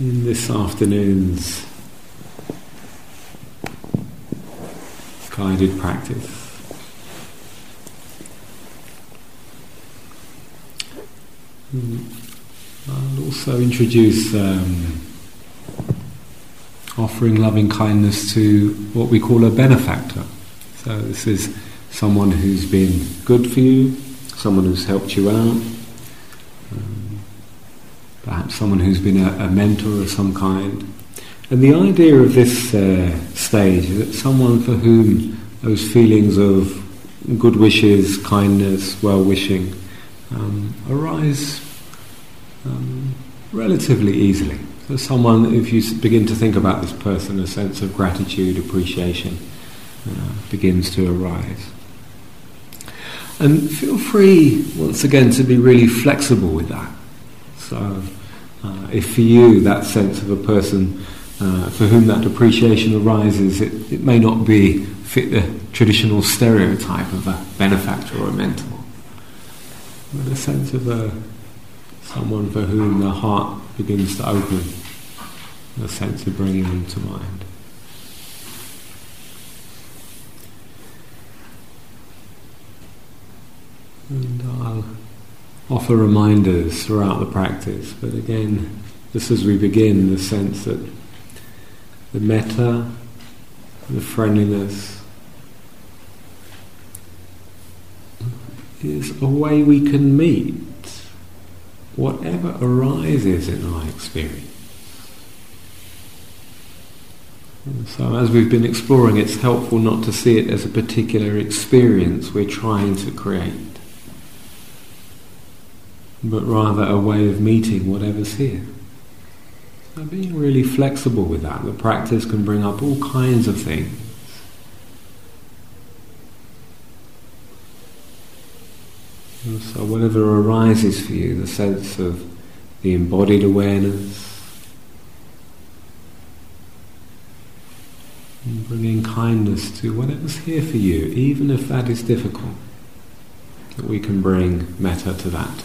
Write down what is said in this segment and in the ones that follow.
in this afternoon's guided practice. I'll also introduce um, offering loving kindness to what we call a benefactor. So, this is someone who's been good for you, someone who's helped you out, someone who's been a, a, mentor of some kind. And the idea of this uh, stage is that someone for whom those feelings of good wishes, kindness, well wishing um, arise um, relatively easily. So, someone, if you begin to think about this person, a sense of gratitude, appreciation uh, begins to arise. And feel free, once again, to be really flexible with that. So, uh, if for you that sense of a person uh, for whom that appreciation arises, it, it may not be fit the traditional stereotype of a benefactor or a mentor, but a sense of a someone for whom the heart begins to open, a sense of bringing them to mind. And I'll offer reminders throughout the practice, but again, just as we begin, the sense that the metta, the friendliness, is a way we can meet whatever arises in our experience. So, as we've been exploring, it's helpful not to see it as a particular experience we're trying to create, but rather a way of meeting whatever's here. So, being really flexible with that, the practice can bring up all kinds of things. So, whatever arises for you, the sense of the embodied awareness, bringing kindness to whatever's here for you, even if that is difficult, that we can bring metta to that.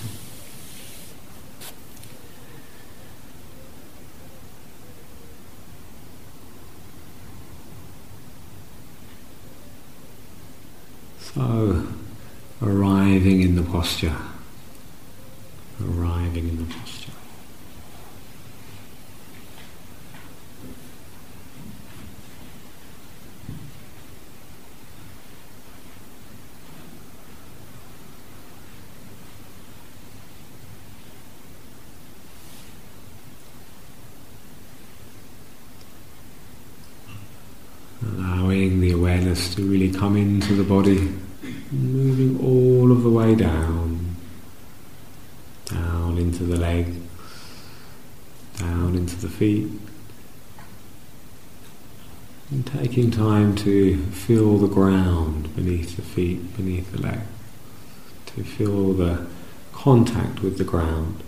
So, arriving in the posture, arriving in the posture. Allowing the awareness to really come into the body moving all of the way down, down into the legs, down into the feet, and taking time to feel the ground beneath the feet, beneath the legs, to feel the contact with the ground.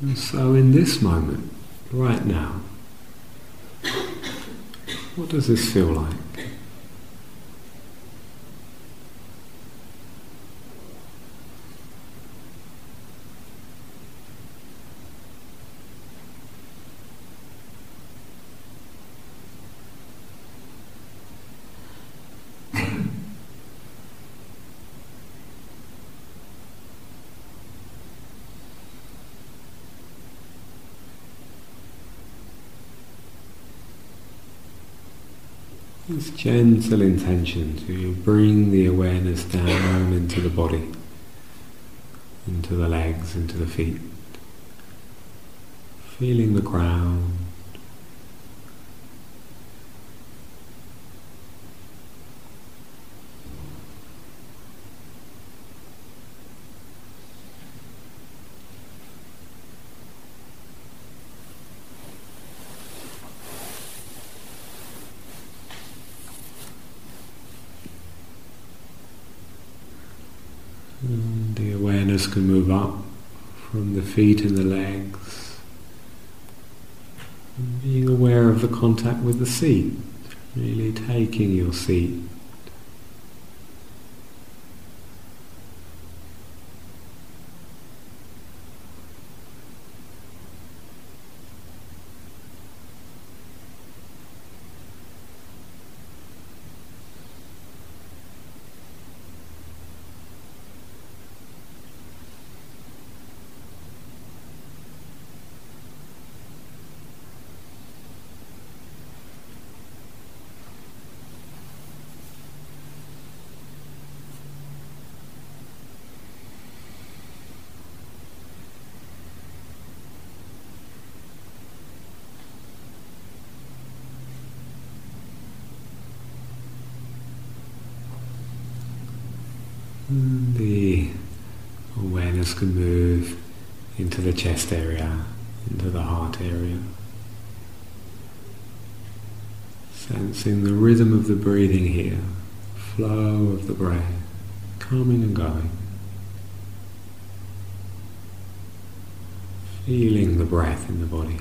And so, in this moment, right now, what does this feel like? This gentle intention to bring the awareness down into the body, into the legs, into the feet, feeling the ground. And the awareness can move up from the feet and the legs. Being aware of the contact with the seat, really taking your seat The awareness can move into the chest area, into the heart area. Sensing the rhythm of the breathing here, flow of the breath, coming and going. Feeling the breath in the body.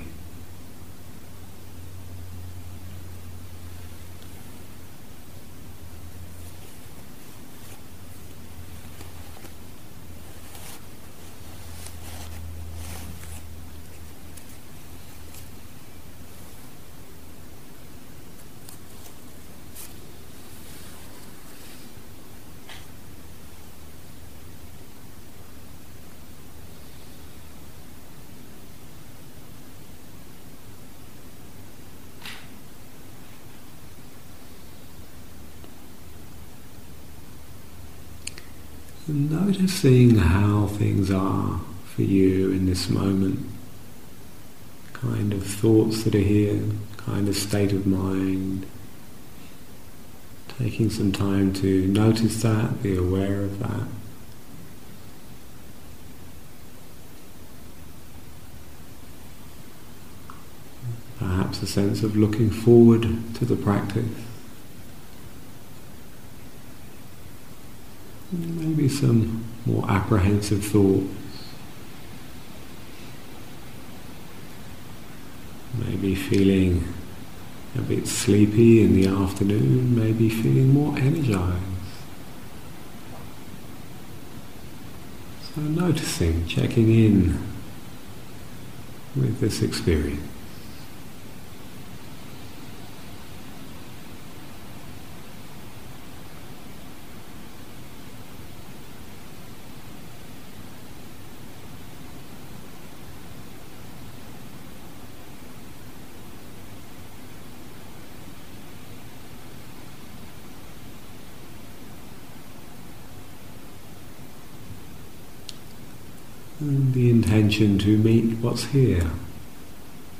Noticing how things are for you in this moment, kind of thoughts that are here, kind of state of mind. Taking some time to notice that, be aware of that. Perhaps a sense of looking forward to the practice. Some more apprehensive thoughts. Maybe feeling a bit sleepy in the afternoon, maybe feeling more energized. So noticing, checking in with this experience. And the intention to meet what's here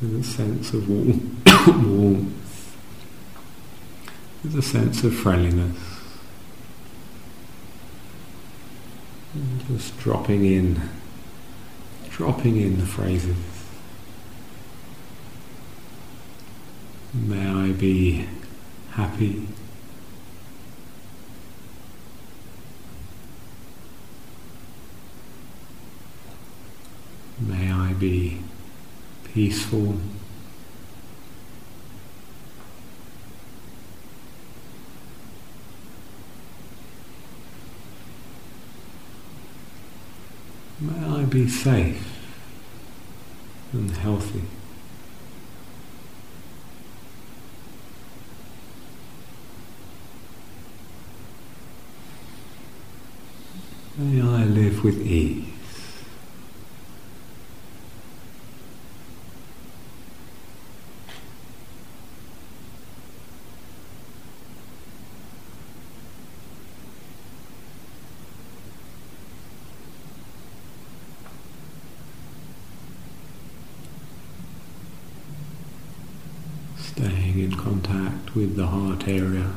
with a sense of warmth, with a sense of friendliness. And just dropping in, dropping in the phrases. May I be happy May I be peaceful. May I be safe and healthy. May I live with ease. Staying in contact with the heart area,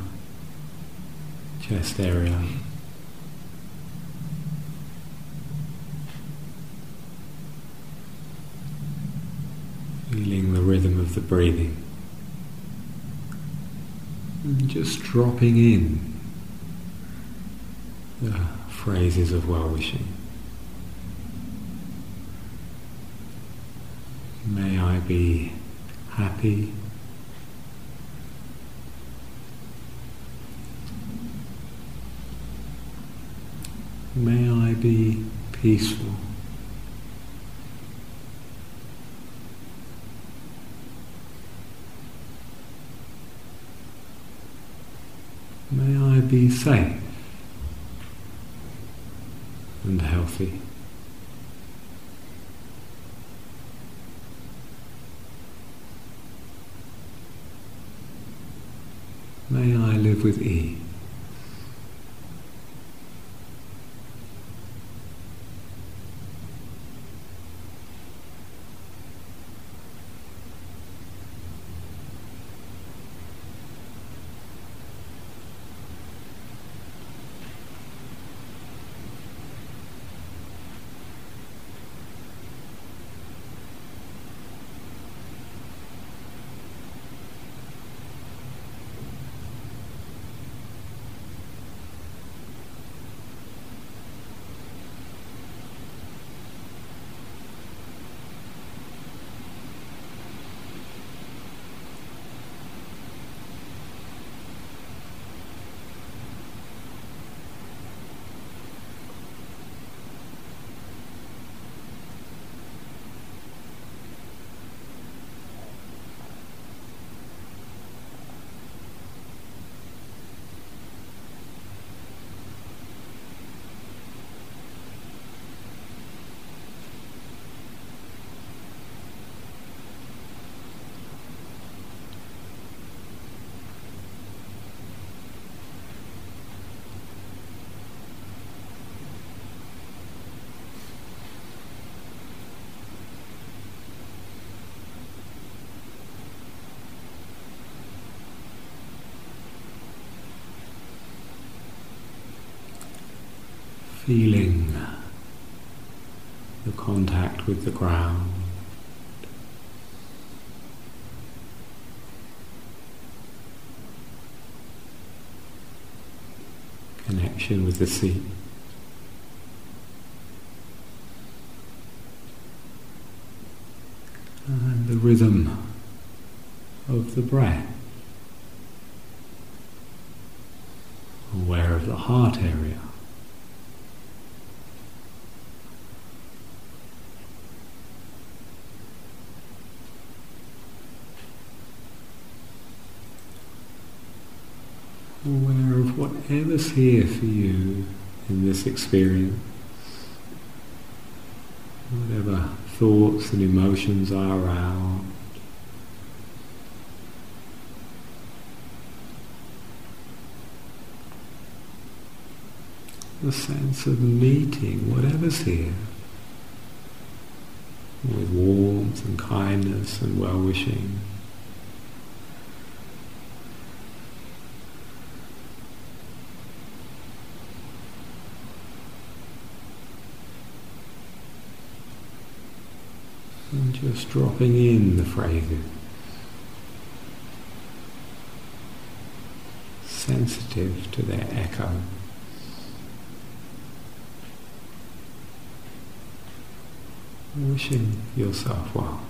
chest area. Feeling the rhythm of the breathing. And just dropping in the phrases of well wishing. May I be happy. May I be peaceful. May I be safe and healthy. May I live with ease. Feeling the contact with the ground. Connection with the seat. And the rhythm of the breath. Aware of the heart area. aware of whatever's here for you in this experience, whatever thoughts and emotions are around. The sense of meeting whatever's here with warmth and kindness and well-wishing. And just dropping in the fragrance. Sensitive to their echo. Wishing yourself well.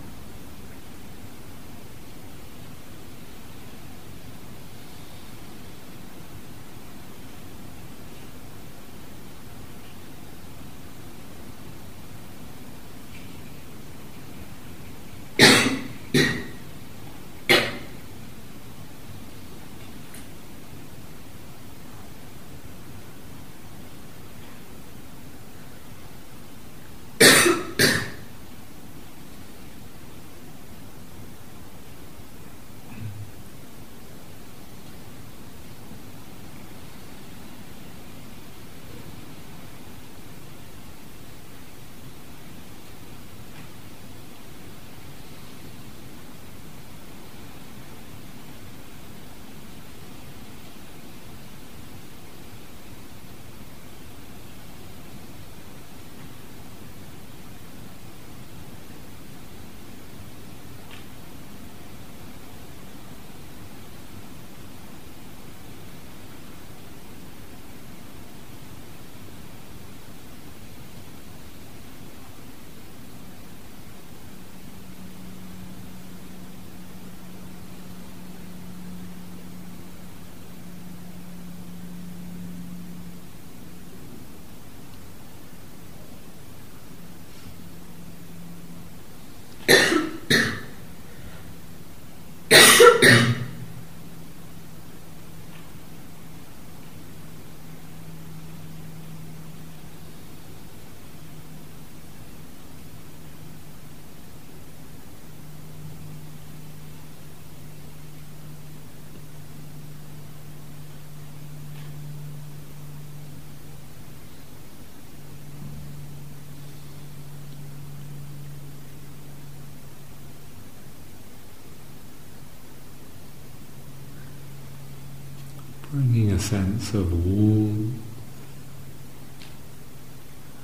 Bringing a sense of warmth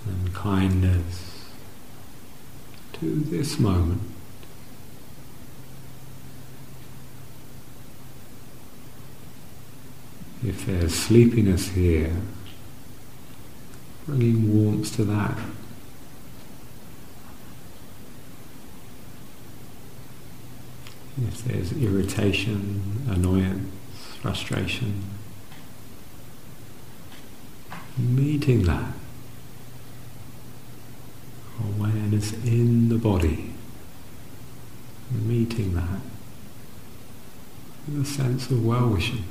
and kindness to this moment. If there's sleepiness here, bringing warmth to that. If there's irritation, annoyance, frustration, meeting that. Awareness in the body, meeting that. With a sense of well-wishing.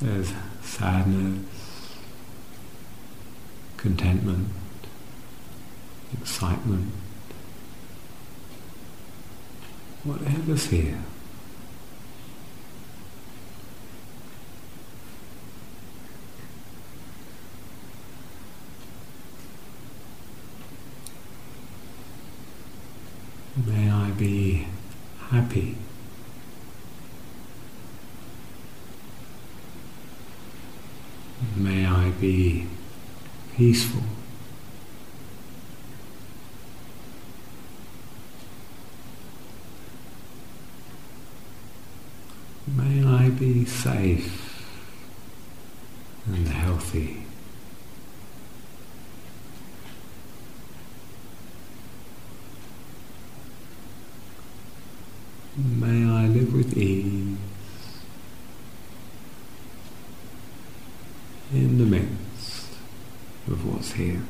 There's sadness, contentment, excitement, whatever's here. May I be happy. May I be peaceful. May I be safe and healthy. May I live with ease in the midst of what's here.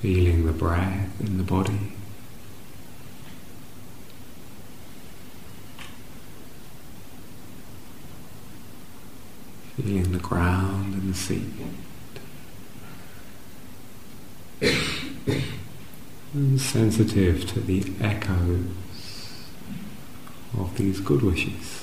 Feeling the breath in the body. Feeling the ground and the sea. and sensitive to the echoes of these good wishes.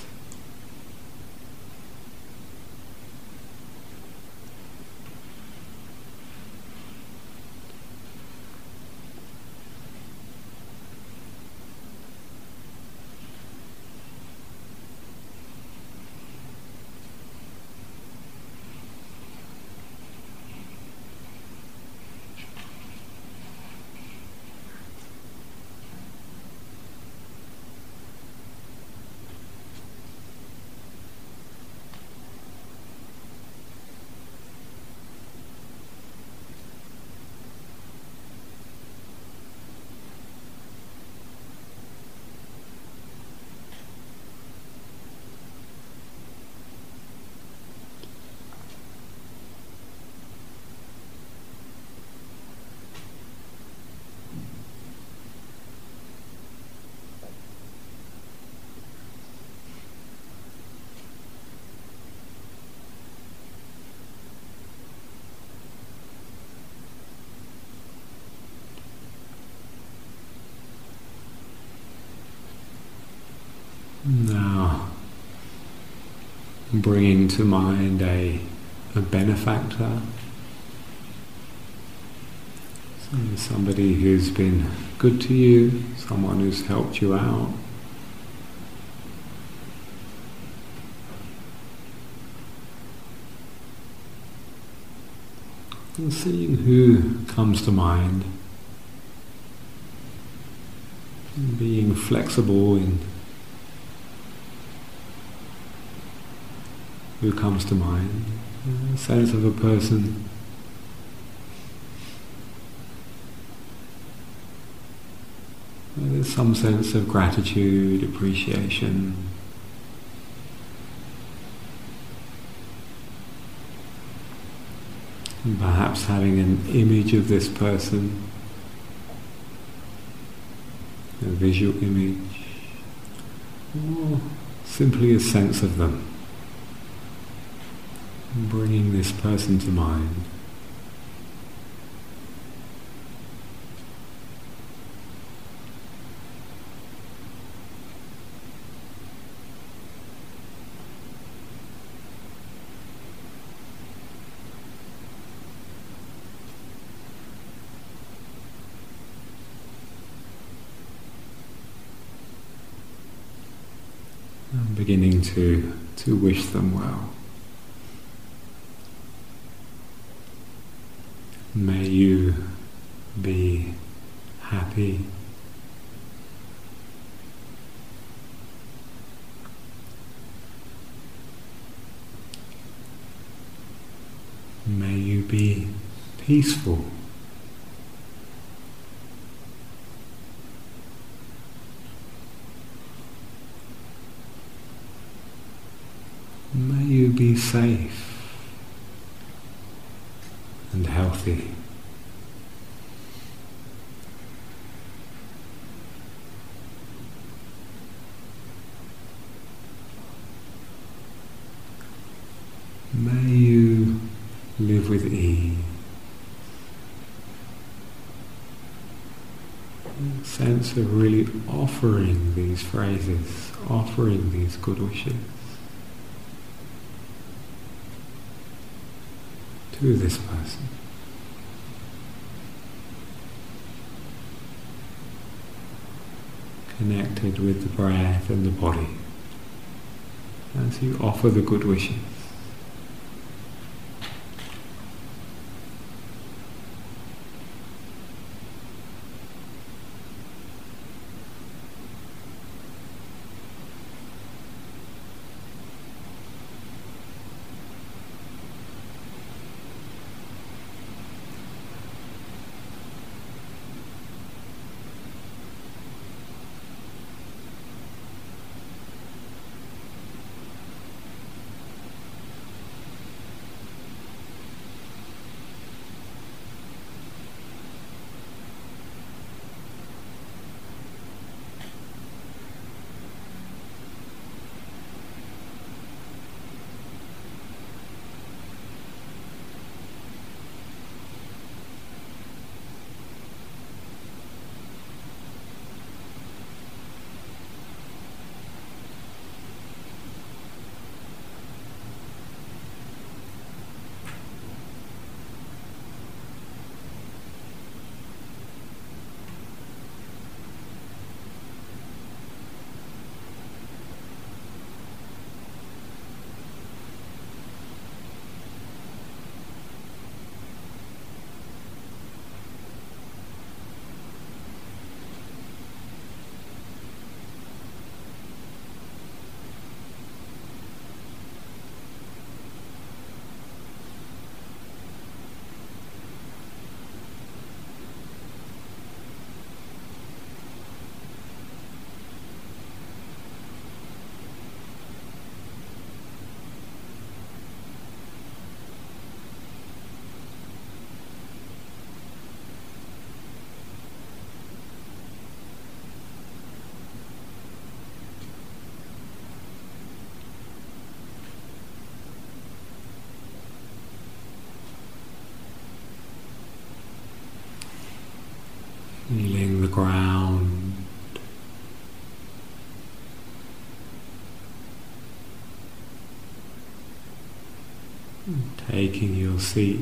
Now, bringing to mind a, a benefactor, somebody who's been good to you, someone who's helped you out. And seeing who comes to mind, being flexible in who comes to mind, a sense of a person. There's some sense of gratitude, appreciation. And perhaps having an image of this person, a visual image, or simply a sense of them bringing this person to mind. I'm beginning to, to wish them well. May you be happy. May you be peaceful. May you be safe. May you live with ease. Sense of really offering these phrases, offering these good wishes. to this person. Connected with the breath and the body as you offer the good wishes. Ground. Taking your seat.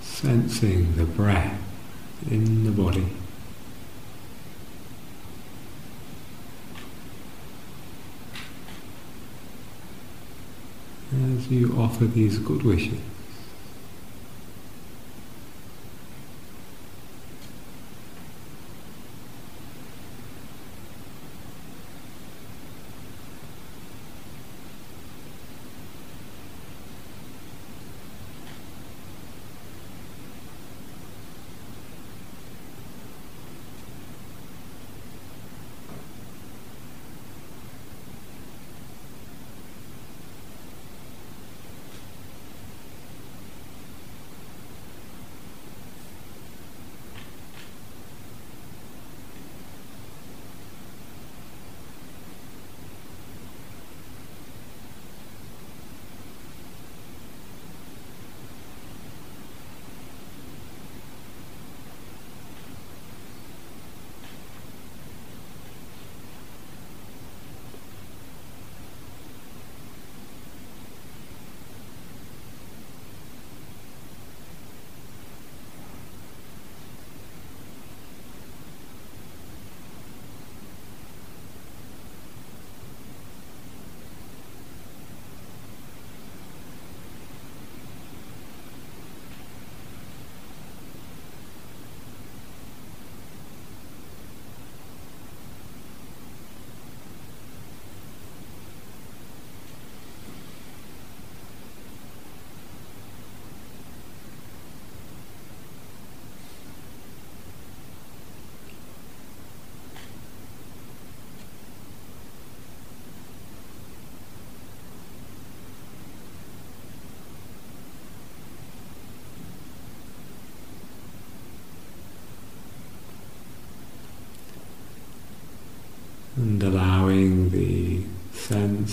Sensing the breath in the body. You offer these good wishes.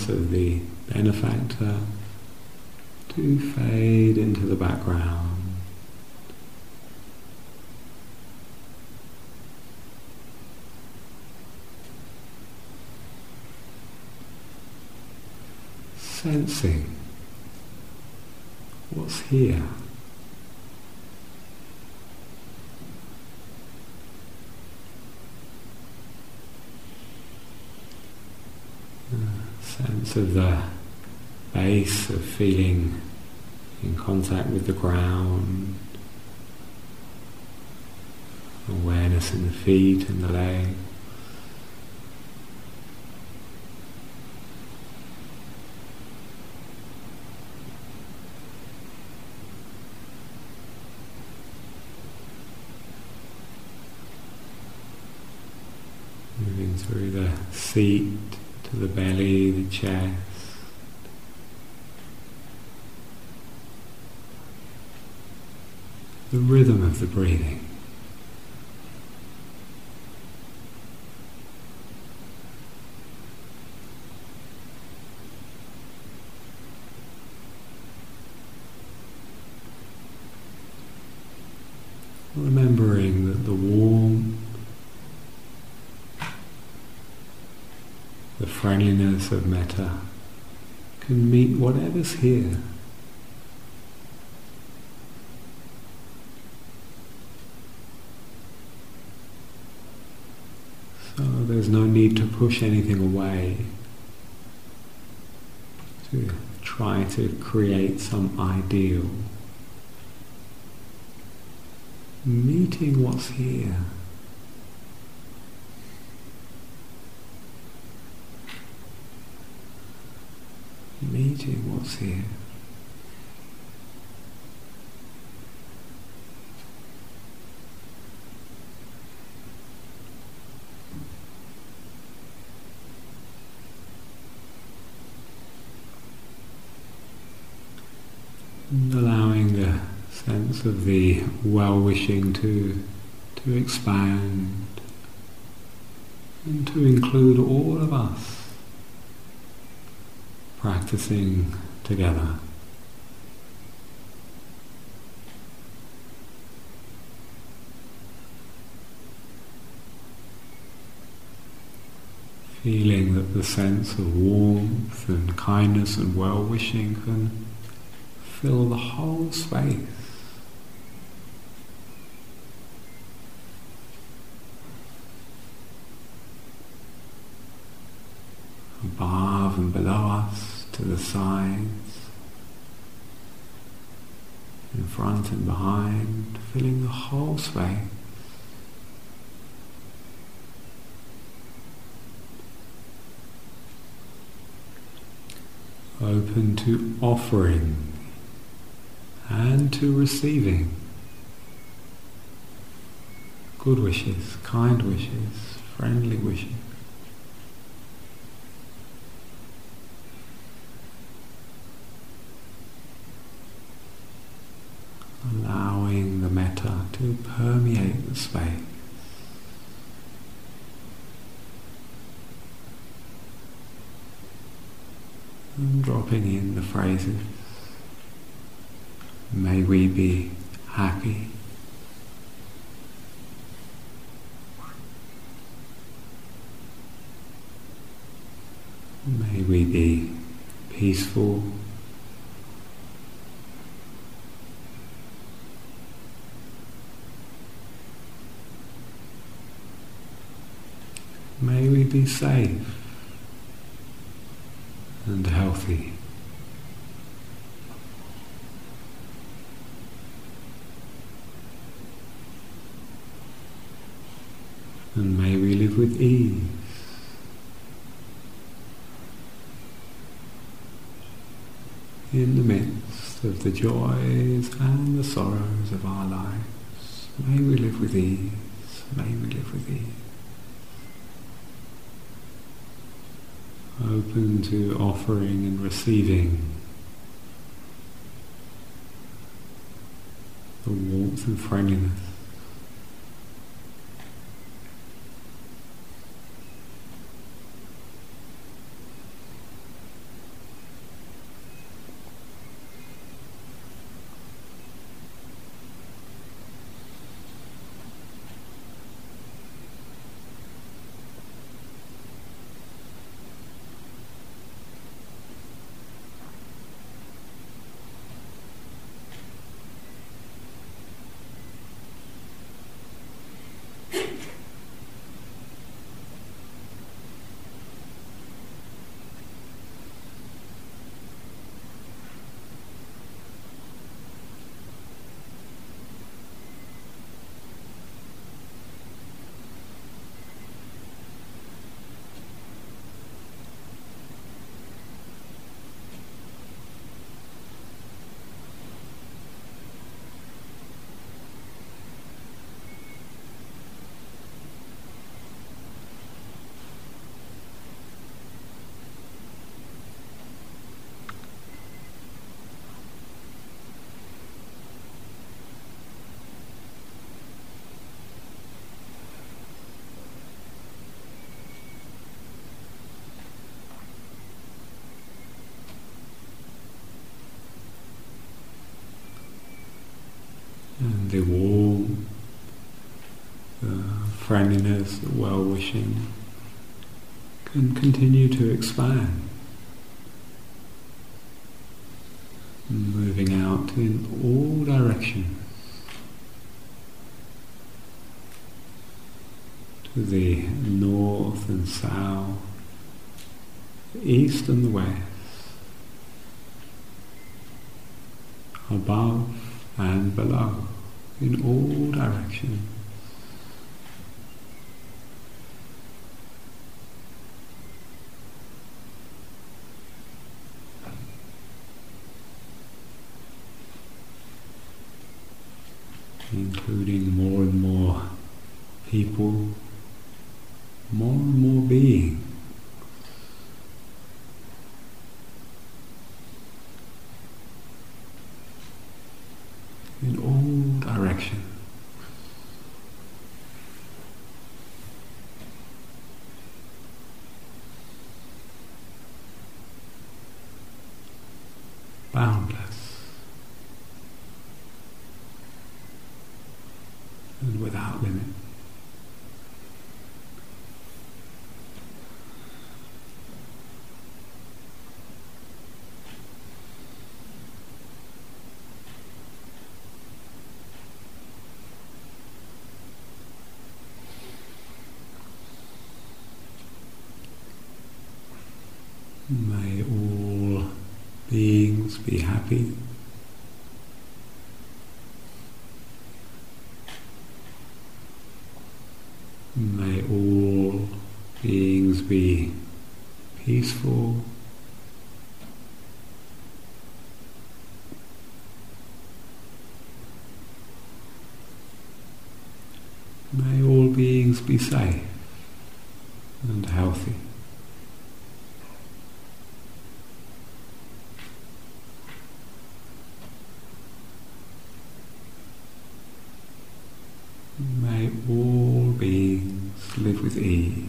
so the benefactor, to fade into the background. Sensing what's here. Sense of the base of feeling in contact with the ground, awareness in the feet and the legs. Moving through the seat to the belly, the chest. The rhythm of the breathing. Remembering that the warmth the friendliness of metta can meet whatever's here. So there's no need to push anything away, to try to create some ideal. Meeting what's here. Meeting what's here. And allowing the sense of the well-wishing to to expand and to include all of us practicing together. Feeling that the sense of warmth and kindness and well wishing can fill the whole space. above and below us to the sides, in front and behind, filling the whole space. Open to offering and to receiving good wishes, kind wishes, friendly wishes. Allowing the metta to permeate the space. And dropping in the phrases. May we be happy. May we be peaceful. May we be safe and healthy. And may we live with ease. In the midst of the joys and the sorrows of our lives, may we live with ease, may we live with ease. Open to offering and receiving the warmth and friendliness. The warmth, the friendliness, the well-wishing can continue to expand, moving out in all directions. To the north and south, the east and the west, above and below, in all directions. including more and more people, more and more beings. In all directions. Boundless. and without limit. May all beings be happy. May all beings be peaceful. May all beings be safe and healthy. May all beings live with ease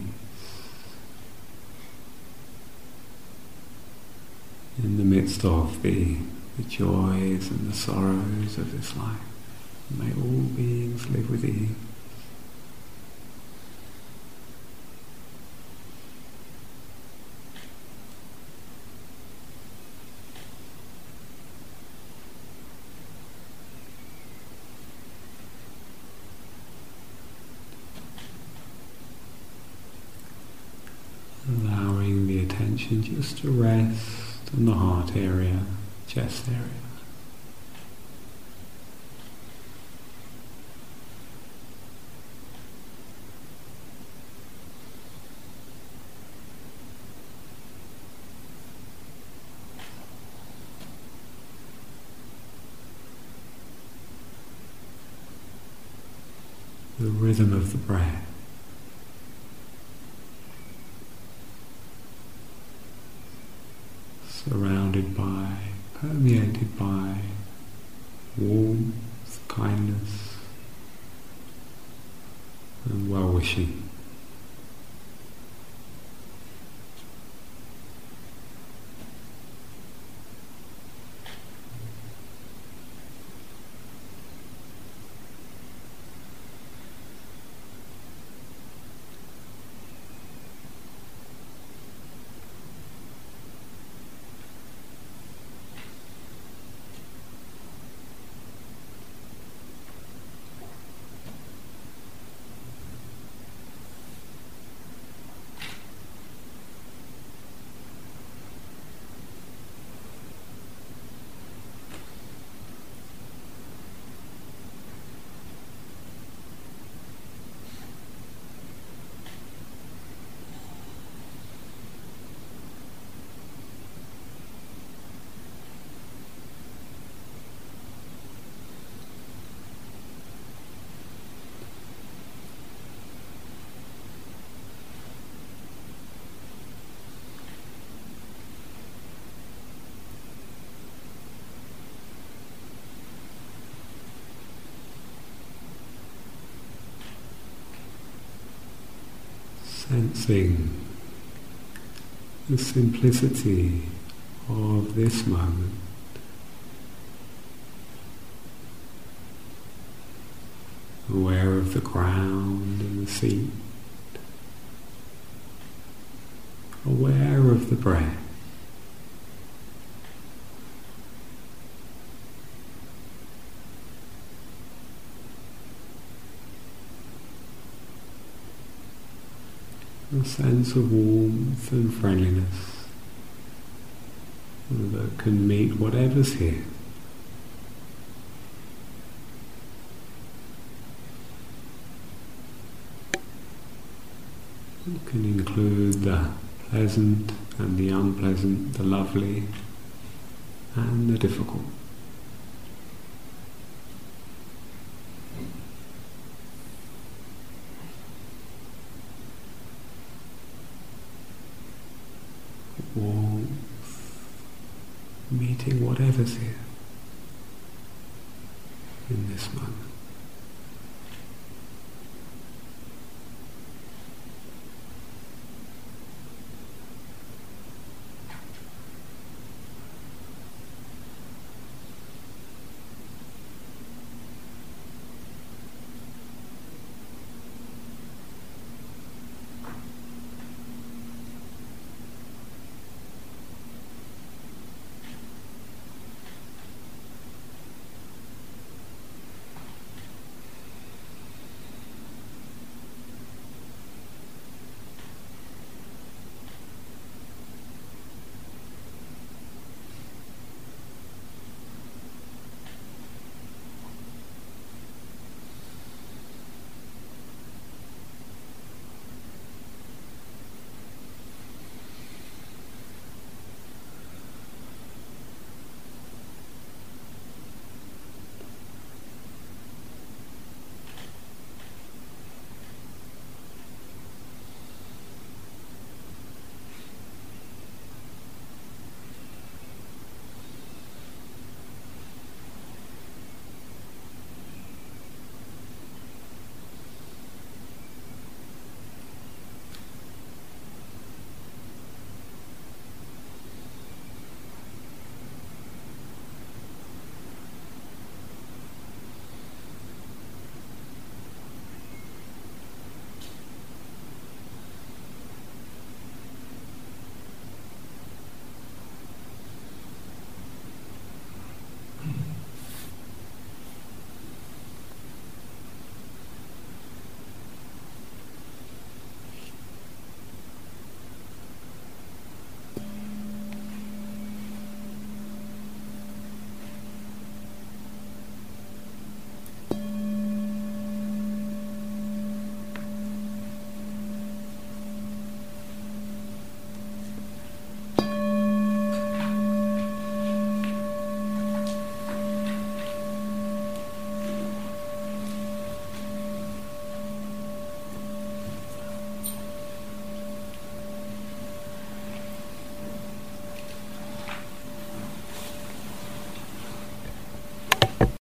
in the midst of the, the joys and the sorrows of this life. May all beings live with ease. allowing the attention just to rest in the heart area, chest area. The rhythm of the breath. Surrounded by, permeated by warmth, kindness, and well wishing. Sensing the simplicity of this moment. aware of the ground and the seat, aware of the breath. Sense of warmth and friendliness that can meet whatever's here. It can include the pleasant and the unpleasant, the lovely and the difficult. Meeting whatever's here in this moment.